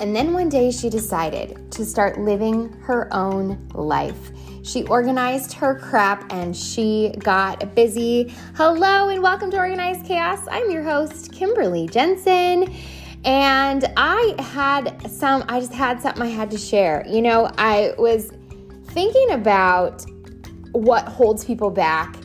And then one day she decided to start living her own life. She organized her crap and she got busy. Hello and welcome to Organized Chaos. I'm your host, Kimberly Jensen. And I had some, I just had something I had to share. You know, I was thinking about what holds people back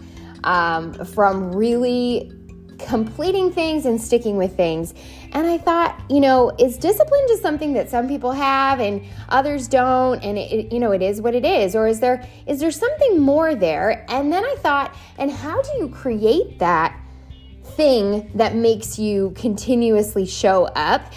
um, from really completing things and sticking with things. And I thought, you know, is discipline just something that some people have and others don't and it, you know, it is what it is or is there is there something more there? And then I thought, and how do you create that thing that makes you continuously show up?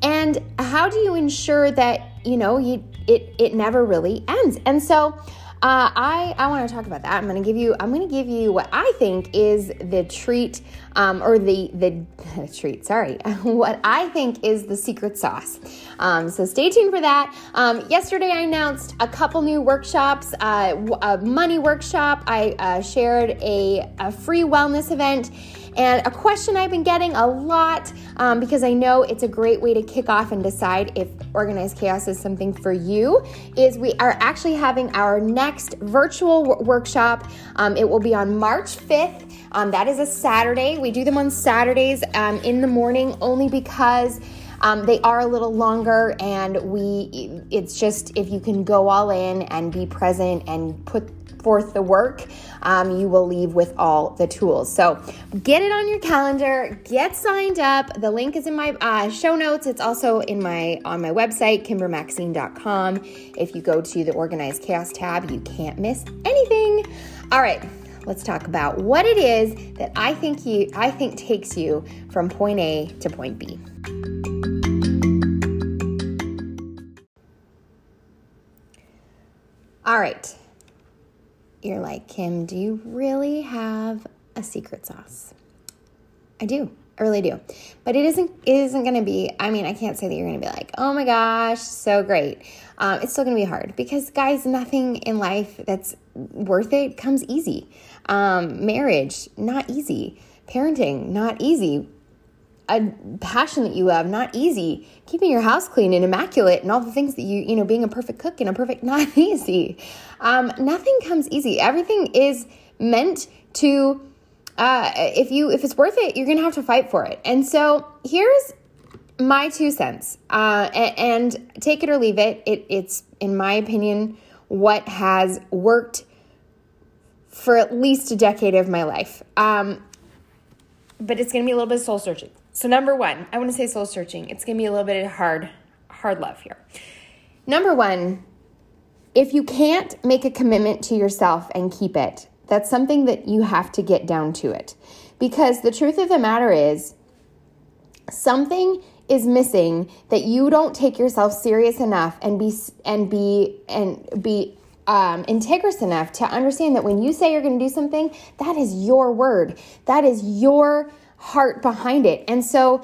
And how do you ensure that, you know, you it it never really ends? And so uh, I I want to talk about that. I'm going to give you I'm going to give you what I think is the treat um, or the the treat. Sorry, what I think is the secret sauce. Um, so stay tuned for that. Um, yesterday I announced a couple new workshops. Uh, a money workshop. I uh, shared a, a free wellness event and a question I've been getting a lot um, because I know it's a great way to kick off and decide if organized chaos is something for you is we are actually having our next virtual w- workshop. Um, it will be on March 5th. Um, that is a Saturday. We do them on Saturdays um, in the morning only because. Um, they are a little longer, and we it's just if you can go all in and be present and put forth the work, um, you will leave with all the tools. So get it on your calendar, get signed up. The link is in my uh, show notes. It's also in my on my website, kimbermaxine.com. If you go to the organized chaos tab, you can't miss anything. All right let's talk about what it is that I think you I think takes you from point A to point B. All right you're like, Kim, do you really have a secret sauce? I do. I really do. But it isn't it isn't gonna be, I mean, I can't say that you're gonna be like, oh my gosh, so great. Um, it's still gonna be hard because guys, nothing in life that's worth it comes easy. Um, marriage, not easy. Parenting, not easy a passion that you love, not easy. Keeping your house clean and immaculate and all the things that you, you know, being a perfect cook and a perfect, not easy. Um, nothing comes easy. Everything is meant to, uh, if you, if it's worth it, you're to have to fight for it. And so here's my two cents, uh, and, and take it or leave it. it. It's, in my opinion, what has worked for at least a decade of my life. Um, but it's going to be a little bit soul searching. So number one, I want to say soul searching. It's to be a little bit of hard, hard love here. Number one, if you can't make a commitment to yourself and keep it, that's something that you have to get down to it. Because the truth of the matter is, something is missing that you don't take yourself serious enough and be and be and be um, integrous enough to understand that when you say you're going to do something, that is your word. That is your heart behind it. And so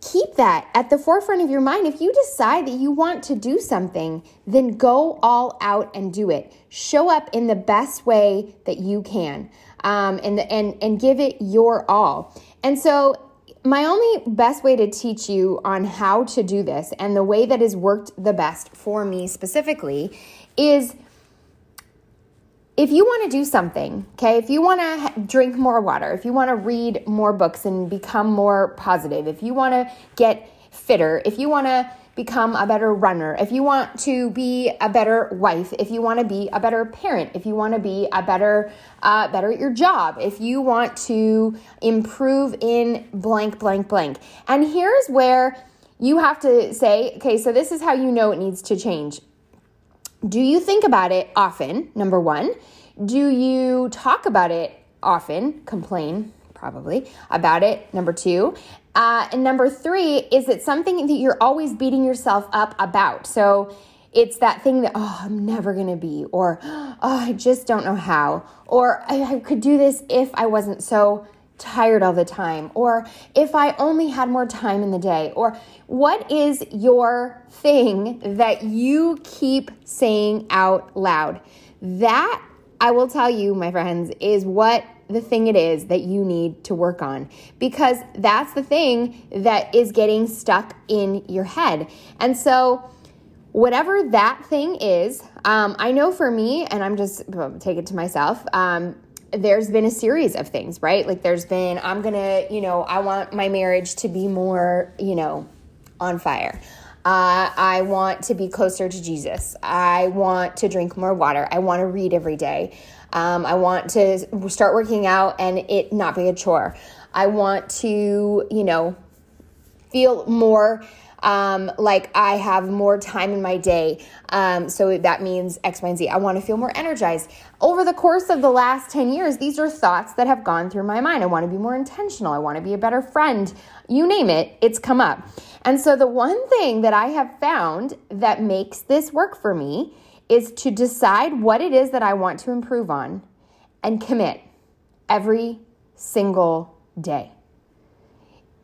keep that at the forefront of your mind. If you decide that you want to do something, then go all out and do it. Show up in the best way that you can, um, and and and give it your all. And so. My only best way to teach you on how to do this and the way that has worked the best for me specifically is if you want to do something, okay, if you want to drink more water, if you want to read more books and become more positive, if you want to get fitter, if you want to become a better runner, if you want to be a better wife, if you want to be a better parent, if you want to be a better uh, better at your job, if you want to improve in blank blank blank. And here's where you have to say, okay, so this is how you know it needs to change. Do you think about it often? Number one. Do you talk about it often? Complain, probably, about it. Number two. Uh, and number three, is it something that you're always beating yourself up about? So it's that thing that, oh, I'm never going to be, or, oh, I just don't know how, or I, I could do this if I wasn't so tired all the time, or if I only had more time in the day, or what is your thing that you keep saying out loud? That, I will tell you, my friends, is what the thing it is that you need to work on because that's the thing that is getting stuck in your head. And so, whatever that thing is, um, I know for me, and I'm just take it to myself. Um, there's been a series of things, right? Like there's been, I'm gonna, you know, I want my marriage to be more, you know, on fire. Uh, I want to be closer to Jesus. I want to drink more water. I want to read every day. Um, I want to start working out and it not be a chore. I want to, you know, feel more um, like I have more time in my day. Um, so that means X, Y, and Z. I want to feel more energized. Over the course of the last 10 years, these are thoughts that have gone through my mind. I want to be more intentional. I want to be a better friend. You name it, it's come up. And so the one thing that I have found that makes this work for me is to decide what it is that I want to improve on and commit every single day.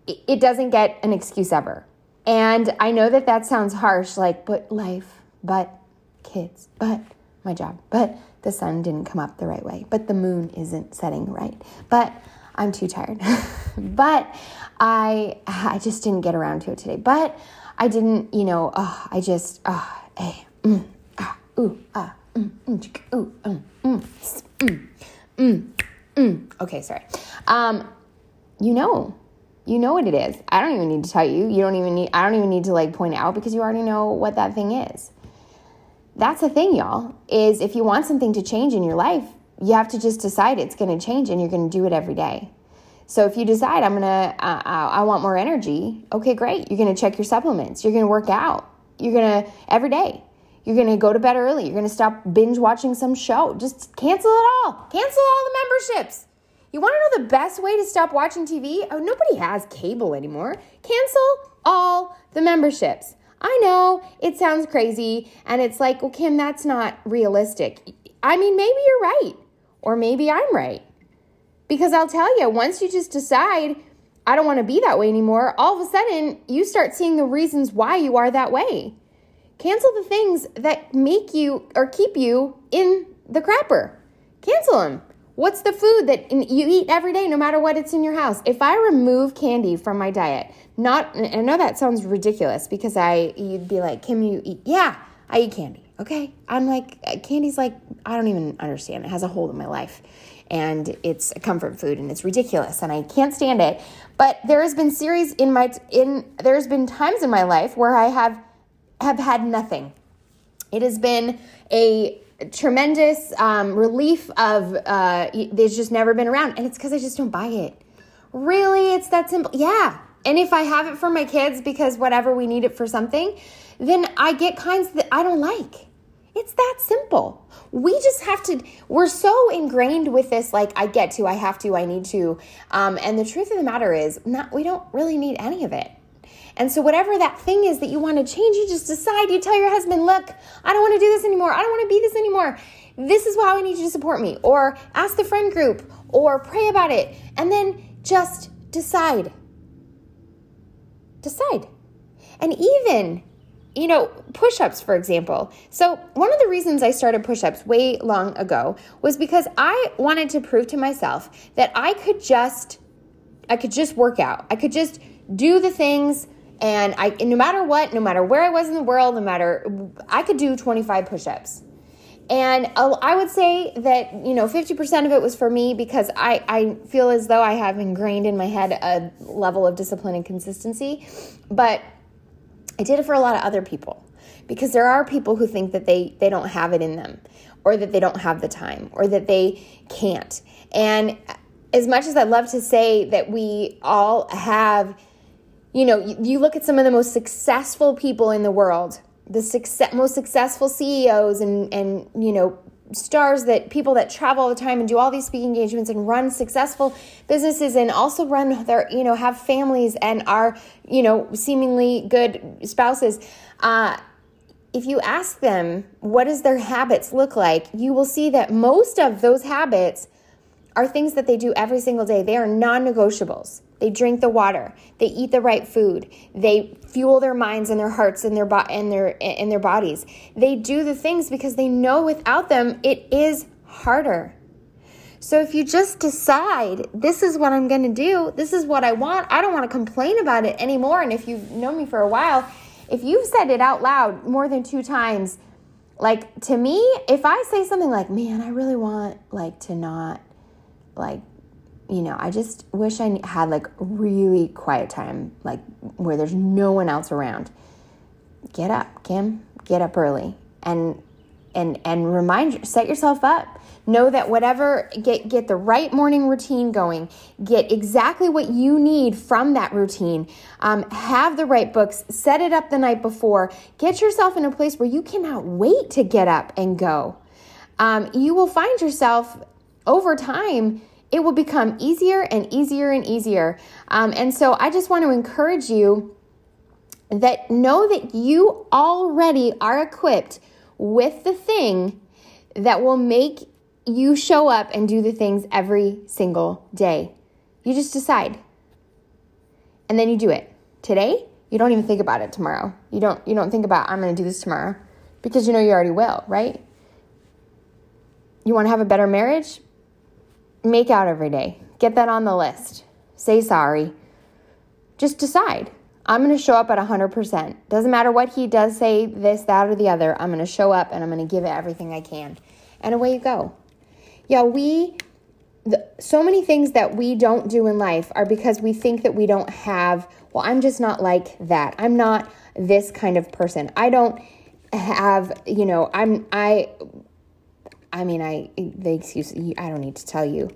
It doesn't get an excuse ever. And I know that that sounds harsh, like, but life, but kids, but my job, but the sun didn't come up the right way, but the moon isn't setting right, but I'm too tired, but I I just didn't get around to it today, but I didn't, you know, oh, I just, oh, eh, mm, ah, ooh, ah, mm, mm, ooh, mm, mm, mm, mm, mm. Okay, sorry. Um, you know, you know what it is. I don't even need to tell you. You don't even need I don't even need to like point out because you already know what that thing is. That's the thing, y'all. Is if you want something to change in your life, you have to just decide it's going to change and you're going to do it every day. So if you decide I'm going to uh, I want more energy, okay, great. You're going to check your supplements. You're going to work out. You're going to every day. You're going to go to bed early. You're going to stop binge watching some show. Just cancel it all. Cancel all the memberships. You want to know the best way to stop watching TV? Oh, nobody has cable anymore. Cancel all the memberships. I know it sounds crazy, and it's like, well, Kim, that's not realistic. I mean, maybe you're right, or maybe I'm right. Because I'll tell you, once you just decide, I don't want to be that way anymore, all of a sudden you start seeing the reasons why you are that way. Cancel the things that make you or keep you in the crapper. Cancel them. What's the food that you eat every day, no matter what it's in your house? If I remove candy from my diet, not, I know that sounds ridiculous because I, you'd be like, Kim, you eat? Yeah, I eat candy. Okay. I'm like, uh, candy's like, I don't even understand. It has a hold in my life and it's a comfort food and it's ridiculous and I can't stand it. But there has been series in my, in, there's been times in my life where I have, have had nothing. It has been a tremendous um, relief of uh, they've just never been around. And it's because I just don't buy it. Really? It's that simple. Yeah. And if I have it for my kids because whatever we need it for something, then I get kinds that I don't like. It's that simple. We just have to, we're so ingrained with this, like, I get to, I have to, I need to. Um, and the truth of the matter is, not, we don't really need any of it. And so, whatever that thing is that you want to change, you just decide. You tell your husband, look, I don't want to do this anymore. I don't want to be this anymore. This is why I need you to support me. Or ask the friend group or pray about it. And then just decide. Decide. And even, you know, push ups, for example. So, one of the reasons I started push ups way long ago was because I wanted to prove to myself that I could just. I could just work out. I could just do the things and I, no matter what, no matter where I was in the world, no matter, I could do 25 push ups. And I would say that, you know, 50% of it was for me because I, I feel as though I have ingrained in my head a level of discipline and consistency. But I did it for a lot of other people because there are people who think that they, they don't have it in them or that they don't have the time or that they can't. And as much as I'd love to say that we all have you know, you, you look at some of the most successful people in the world, the success, most successful CEOs and, and, you know, stars that people that travel all the time and do all these speaking engagements and run successful businesses and also run their you know have families and are you know seemingly good spouses. Uh, if you ask them what does their habits look like? You will see that most of those habits are things that they do every single day. They are non-negotiables they drink the water. They eat the right food. They fuel their minds and their hearts and their bo- and their and their bodies. They do the things because they know without them it is harder. So if you just decide, this is what I'm going to do, this is what I want, I don't want to complain about it anymore. And if you've known me for a while, if you've said it out loud more than two times, like to me, if I say something like, man, I really want like to not like you know, I just wish I had like really quiet time, like where there's no one else around. Get up, Kim. Get up early and and and remind set yourself up. Know that whatever get get the right morning routine going. Get exactly what you need from that routine. Um, have the right books. Set it up the night before. Get yourself in a place where you cannot wait to get up and go. Um, you will find yourself over time it will become easier and easier and easier. Um, and so I just want to encourage you that know that you already are equipped with the thing that will make you show up and do the things every single day. You just decide. And then you do it. Today, you don't even think about it tomorrow. You don't you don't think about I'm going to do this tomorrow because you know you already will, right? You want to have a better marriage? Make out every day. Get that on the list. Say sorry. Just decide. I'm going to show up at 100%. Doesn't matter what he does say, this, that, or the other. I'm going to show up and I'm going to give it everything I can. And away you go. Yeah, we, the, so many things that we don't do in life are because we think that we don't have, well, I'm just not like that. I'm not this kind of person. I don't have, you know, I'm, I, I mean, I the excuse I don't need to tell you,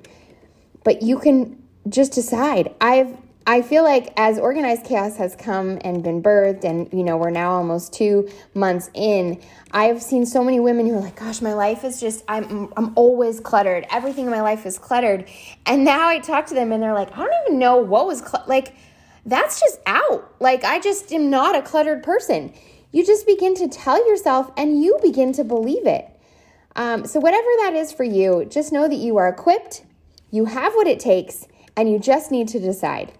but you can just decide. I've I feel like as organized chaos has come and been birthed, and you know we're now almost two months in. I've seen so many women who are like, "Gosh, my life is just I'm I'm always cluttered. Everything in my life is cluttered." And now I talk to them, and they're like, "I don't even know what was cl-. like." That's just out. Like I just am not a cluttered person. You just begin to tell yourself, and you begin to believe it. Um, so, whatever that is for you, just know that you are equipped, you have what it takes, and you just need to decide.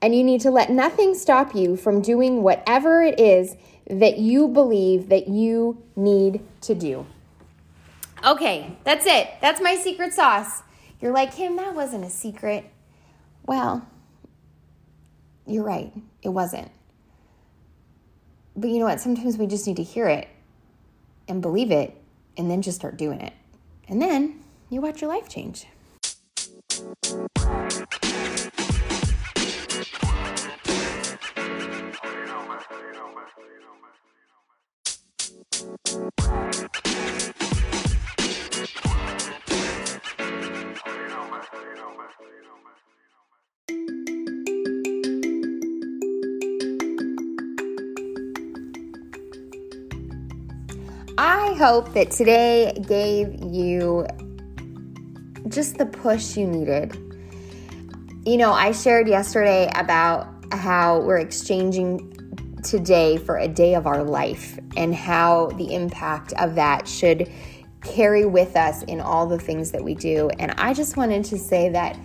And you need to let nothing stop you from doing whatever it is that you believe that you need to do. Okay, that's it. That's my secret sauce. You're like, Kim, that wasn't a secret. Well, you're right. It wasn't. But you know what? Sometimes we just need to hear it and believe it and then just start doing it. And then you watch your life change. I hope that today gave you just the push you needed. You know, I shared yesterday about how we're exchanging today for a day of our life and how the impact of that should carry with us in all the things that we do. And I just wanted to say that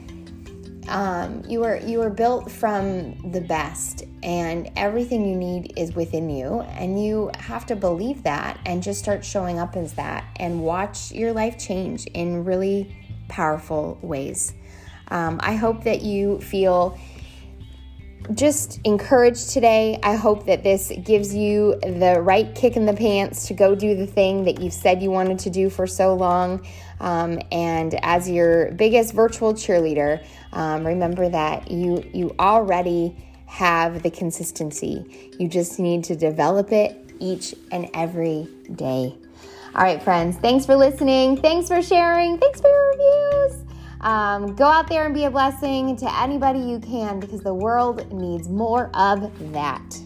um, you are you are built from the best, and everything you need is within you, and you have to believe that and just start showing up as that, and watch your life change in really powerful ways. Um, I hope that you feel just encouraged today. I hope that this gives you the right kick in the pants to go do the thing that you've said you wanted to do for so long. Um, and as your biggest virtual cheerleader, um, remember that you you already have the consistency. You just need to develop it each and every day. All right, friends. Thanks for listening. Thanks for sharing. Thanks for your reviews. Um, go out there and be a blessing to anybody you can because the world needs more of that.